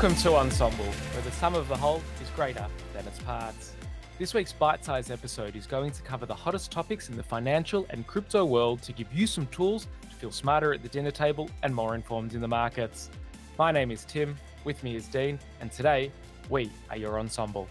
Welcome to Ensemble, where the sum of the whole is greater than its parts. This week's bite sized episode is going to cover the hottest topics in the financial and crypto world to give you some tools to feel smarter at the dinner table and more informed in the markets. My name is Tim, with me is Dean, and today we are your ensemble.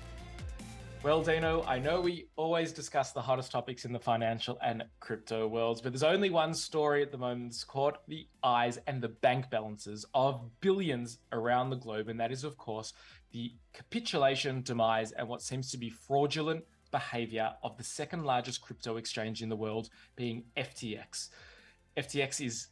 Well, Dino, I know we always discuss the hottest topics in the financial and crypto worlds, but there's only one story at the moment that's caught the eyes and the bank balances of billions around the globe, and that is, of course, the capitulation, demise, and what seems to be fraudulent behavior of the second largest crypto exchange in the world, being FTX. FTX is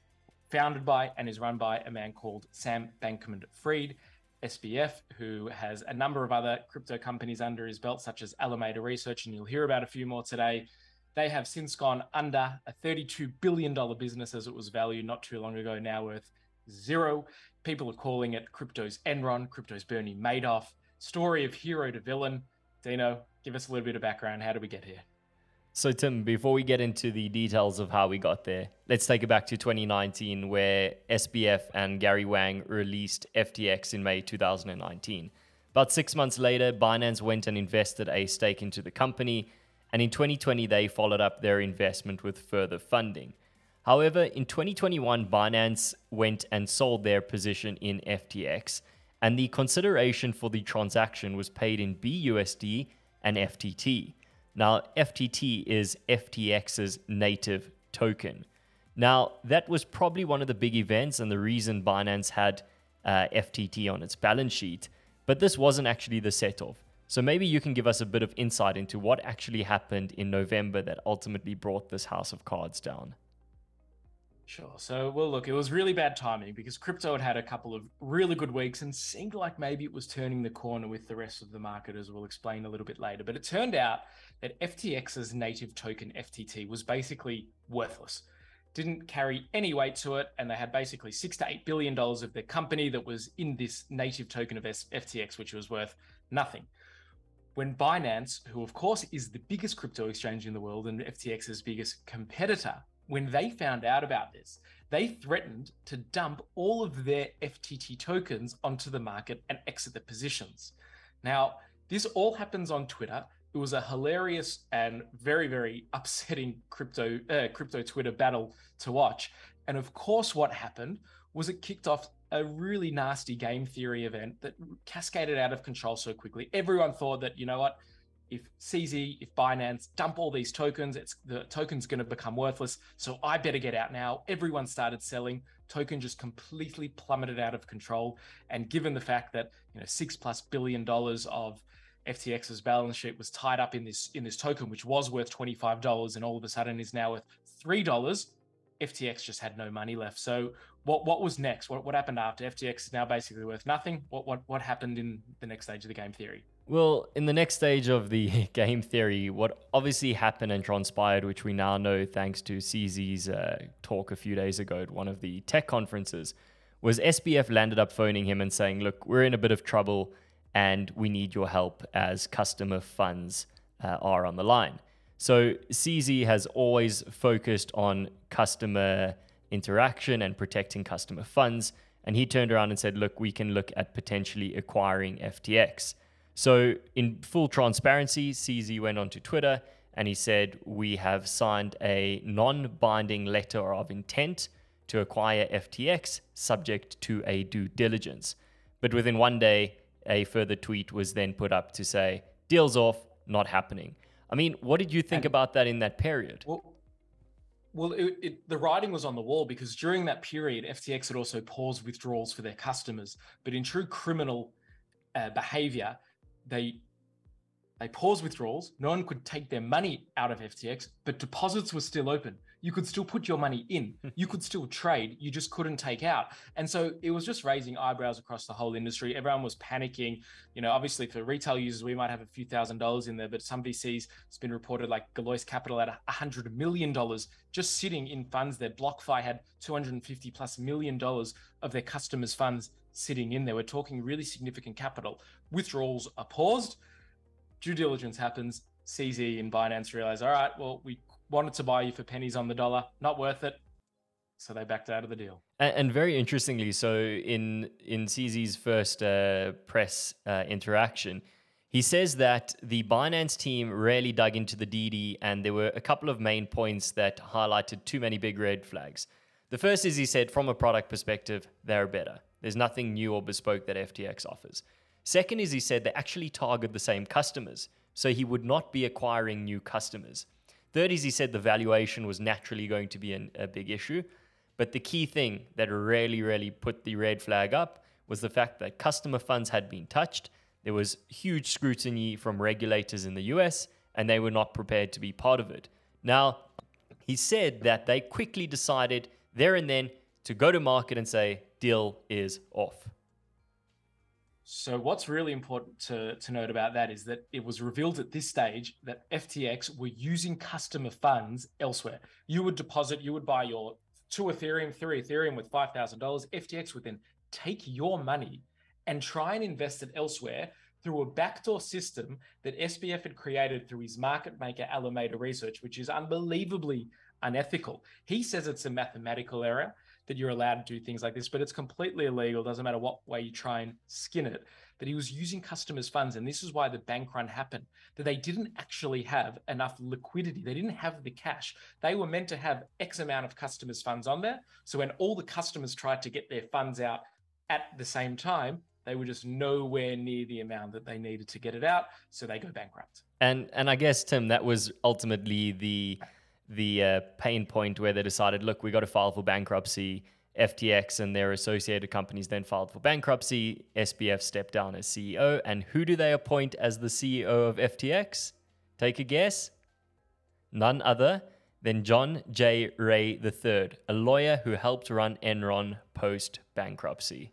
founded by and is run by a man called Sam Bankman Fried SBF, who has a number of other crypto companies under his belt, such as Alameda Research, and you'll hear about a few more today. They have since gone under a $32 billion business as it was valued not too long ago, now worth zero. People are calling it crypto's Enron, crypto's Bernie Madoff. Story of hero to villain. Dino, give us a little bit of background. How did we get here? So, Tim, before we get into the details of how we got there, let's take it back to 2019, where SBF and Gary Wang released FTX in May 2019. About six months later, Binance went and invested a stake into the company, and in 2020, they followed up their investment with further funding. However, in 2021, Binance went and sold their position in FTX, and the consideration for the transaction was paid in BUSD and FTT. Now, FTT is FTX's native token. Now, that was probably one of the big events and the reason Binance had uh, FTT on its balance sheet, but this wasn't actually the set off. So maybe you can give us a bit of insight into what actually happened in November that ultimately brought this house of cards down. Sure. So, well, look, it was really bad timing because crypto had had a couple of really good weeks and seemed like maybe it was turning the corner with the rest of the market, as we'll explain a little bit later. But it turned out that FTX's native token, FTT, was basically worthless. Didn't carry any weight to it. And they had basically six to eight billion dollars of their company that was in this native token of FTX, which was worth nothing. When Binance, who of course is the biggest crypto exchange in the world and FTX's biggest competitor, when they found out about this, they threatened to dump all of their FTT tokens onto the market and exit the positions. Now, this all happens on Twitter. It was a hilarious and very, very upsetting crypto uh, crypto Twitter battle to watch. And of course, what happened was it kicked off a really nasty game theory event that cascaded out of control so quickly. Everyone thought that, you know what, if CZ, if Binance dump all these tokens, it's the token's going to become worthless. So I better get out now. Everyone started selling. Token just completely plummeted out of control. And given the fact that you know six plus billion dollars of FTX's balance sheet was tied up in this in this token, which was worth twenty five dollars, and all of a sudden is now worth three dollars. FTX just had no money left. So what what was next? What what happened after FTX is now basically worth nothing? What what what happened in the next stage of the game theory? Well, in the next stage of the game theory, what obviously happened and transpired, which we now know thanks to CZ's uh, talk a few days ago at one of the tech conferences, was SBF landed up phoning him and saying, Look, we're in a bit of trouble and we need your help as customer funds uh, are on the line. So CZ has always focused on customer interaction and protecting customer funds. And he turned around and said, Look, we can look at potentially acquiring FTX. So, in full transparency, CZ went onto Twitter and he said, We have signed a non binding letter of intent to acquire FTX, subject to a due diligence. But within one day, a further tweet was then put up to say, Deals off, not happening. I mean, what did you think and, about that in that period? Well, well it, it, the writing was on the wall because during that period, FTX had also paused withdrawals for their customers. But in true criminal uh, behavior, they they paused withdrawals. No one could take their money out of FTX, but deposits were still open. You could still put your money in. Hmm. You could still trade. You just couldn't take out. And so it was just raising eyebrows across the whole industry. Everyone was panicking. You know, obviously for retail users, we might have a few thousand dollars in there, but some VCs, it's been reported like Galois Capital had a hundred million dollars just sitting in funds there. BlockFi had 250 plus million dollars of their customers' funds sitting in there. We're talking really significant capital. Withdrawals are paused, due diligence happens. CZ and Binance realize, all right, well, we wanted to buy you for pennies on the dollar, not worth it. So they backed out of the deal. And, very interestingly, so in in CZ's first uh, press uh, interaction, he says that the Binance team rarely dug into the DD, and there were a couple of main points that highlighted too many big red flags. The first is he said, from a product perspective, they're better. There's nothing new or bespoke that FTX offers. Second is he said they actually target the same customers, so he would not be acquiring new customers. Third is he said the valuation was naturally going to be an, a big issue. But the key thing that really, really put the red flag up was the fact that customer funds had been touched there was huge scrutiny from regulators in the US, and they were not prepared to be part of it. Now, he said that they quickly decided there and then to go to market and say, deal is off. So, what's really important to, to note about that is that it was revealed at this stage that FTX were using customer funds elsewhere. You would deposit, you would buy your two Ethereum, three Ethereum with $5,000. FTX would then take your money and try and invest it elsewhere through a backdoor system that SBF had created through his market maker Alameda Research, which is unbelievably unethical. He says it's a mathematical error that you're allowed to do things like this, but it's completely illegal. Doesn't matter what way you try and skin it. That he was using customers' funds, and this is why the bank run happened. That they didn't actually have enough liquidity. They didn't have the cash. They were meant to have X amount of customers' funds on there. So when all the customers tried to get their funds out at the same time, they were just nowhere near the amount that they needed to get it out, so they go bankrupt. And and I guess Tim, that was ultimately the the uh, pain point where they decided, look, we got to file for bankruptcy. FTX and their associated companies then filed for bankruptcy. SBF stepped down as CEO. And who do they appoint as the CEO of FTX? Take a guess. None other than John J. Ray III, a lawyer who helped run Enron post bankruptcy.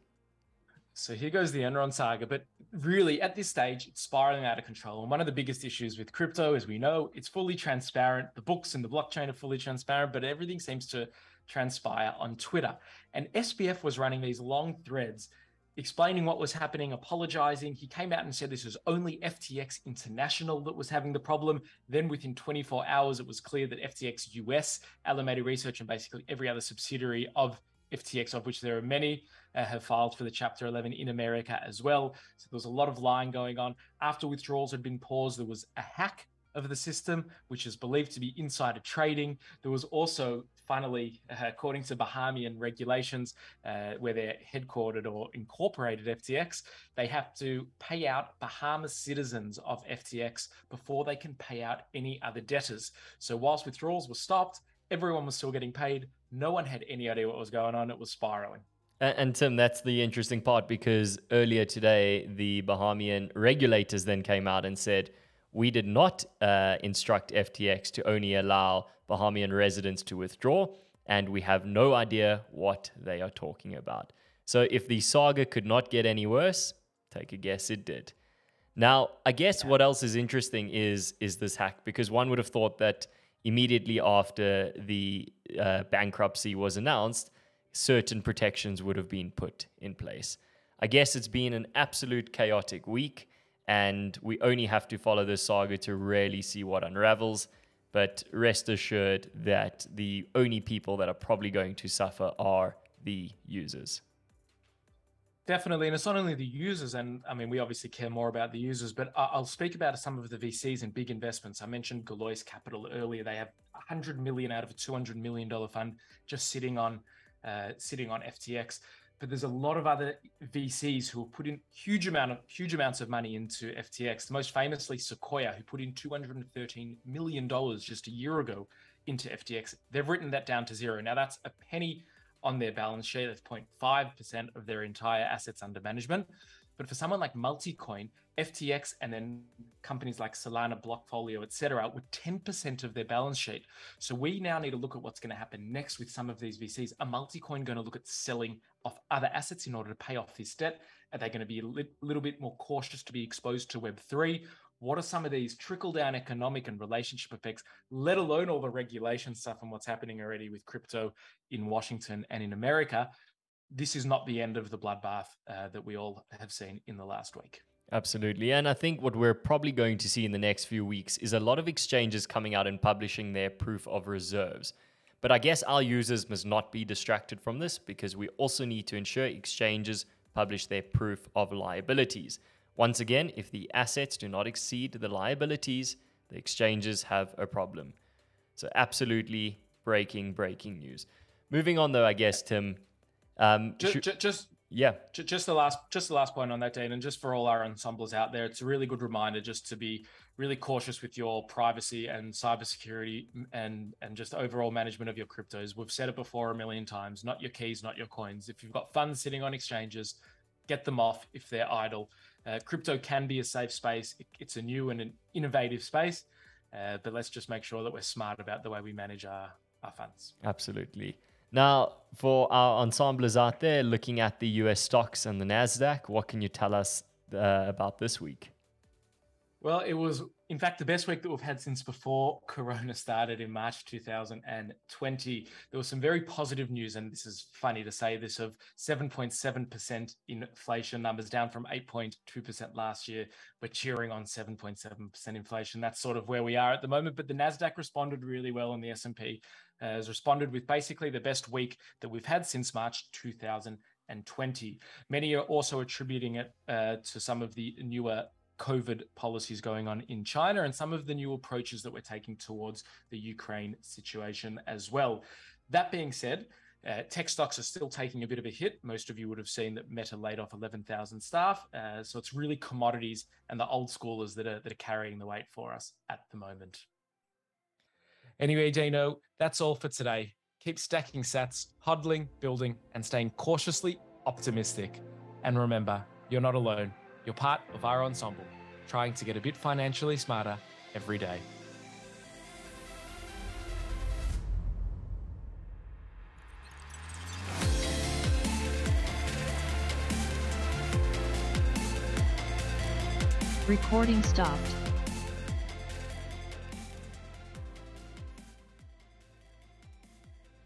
So here goes the Enron saga, but really at this stage, it's spiraling out of control. And one of the biggest issues with crypto, as we know, it's fully transparent. The books and the blockchain are fully transparent, but everything seems to transpire on Twitter. And SBF was running these long threads explaining what was happening, apologizing. He came out and said this was only FTX International that was having the problem. Then within 24 hours, it was clear that FTX US, Alameda Research, and basically every other subsidiary of FTX, of which there are many, uh, have filed for the Chapter 11 in America as well. So there was a lot of lying going on. After withdrawals had been paused, there was a hack of the system, which is believed to be insider trading. There was also, finally, uh, according to Bahamian regulations, uh, where they're headquartered or incorporated FTX, they have to pay out Bahamas citizens of FTX before they can pay out any other debtors. So, whilst withdrawals were stopped, everyone was still getting paid. No one had any idea what was going on. It was spiraling. And, and, Tim, that's the interesting part because earlier today, the Bahamian regulators then came out and said, we did not uh, instruct FTX to only allow Bahamian residents to withdraw, and we have no idea what they are talking about. So if the saga could not get any worse, take a guess it did. Now, I guess yeah. what else is interesting is is this hack because one would have thought that immediately after the uh, bankruptcy was announced, certain protections would have been put in place. I guess it's been an absolute chaotic week, and we only have to follow this saga to really see what unravels. But rest assured that the only people that are probably going to suffer are the users. Definitely. And it's not only the users, and I mean, we obviously care more about the users, but I'll speak about some of the VCs and big investments. I mentioned Galois Capital earlier. They have 100 million out of a $200 million fund just sitting on uh, sitting on FTX. But there's a lot of other VCs who have put in huge amount of huge amounts of money into FTX. Most famously Sequoia, who put in 213 million dollars just a year ago into FTX. They've written that down to zero. Now that's a penny on their balance sheet. That's 0.5% of their entire assets under management. But for someone like Multicoin, FTX and then companies like Solana, Blockfolio, etc., with 10% of their balance sheet. So we now need to look at what's going to happen next with some of these VCs. Are Multicoin going to look at selling off other assets in order to pay off this debt? Are they going to be a li- little bit more cautious to be exposed to Web3? What are some of these trickle down economic and relationship effects, let alone all the regulation stuff and what's happening already with crypto in Washington and in America? This is not the end of the bloodbath uh, that we all have seen in the last week. Absolutely. And I think what we're probably going to see in the next few weeks is a lot of exchanges coming out and publishing their proof of reserves. But I guess our users must not be distracted from this because we also need to ensure exchanges publish their proof of liabilities. Once again, if the assets do not exceed the liabilities, the exchanges have a problem. So, absolutely breaking, breaking news. Moving on, though, I guess, Tim. Um, just, sh- just yeah. Just the last, just the last point on that, Dean, and just for all our ensemblers out there, it's a really good reminder just to be really cautious with your privacy and cybersecurity and and just overall management of your cryptos. We've said it before a million times: not your keys, not your coins. If you've got funds sitting on exchanges, get them off if they're idle. Uh, crypto can be a safe space. It, it's a new and an innovative space, uh, but let's just make sure that we're smart about the way we manage our our funds. Absolutely. Now, for our ensemblers out there looking at the US stocks and the NASDAQ, what can you tell us uh, about this week? Well, it was, in fact, the best week that we've had since before Corona started in March 2020. There was some very positive news, and this is funny to say this of 7.7% inflation numbers down from 8.2% last year. We're cheering on 7.7% inflation. That's sort of where we are at the moment. But the Nasdaq responded really well, and the S&P has responded with basically the best week that we've had since March 2020. Many are also attributing it uh, to some of the newer COVID policies going on in China and some of the new approaches that we're taking towards the Ukraine situation as well. That being said, uh, tech stocks are still taking a bit of a hit. Most of you would have seen that Meta laid off 11,000 staff. Uh, so it's really commodities and the old schoolers that are, that are carrying the weight for us at the moment. Anyway, Dino, that's all for today. Keep stacking sats, hodling, building, and staying cautiously optimistic. And remember, you're not alone. You're part of our ensemble, trying to get a bit financially smarter every day. Recording stopped.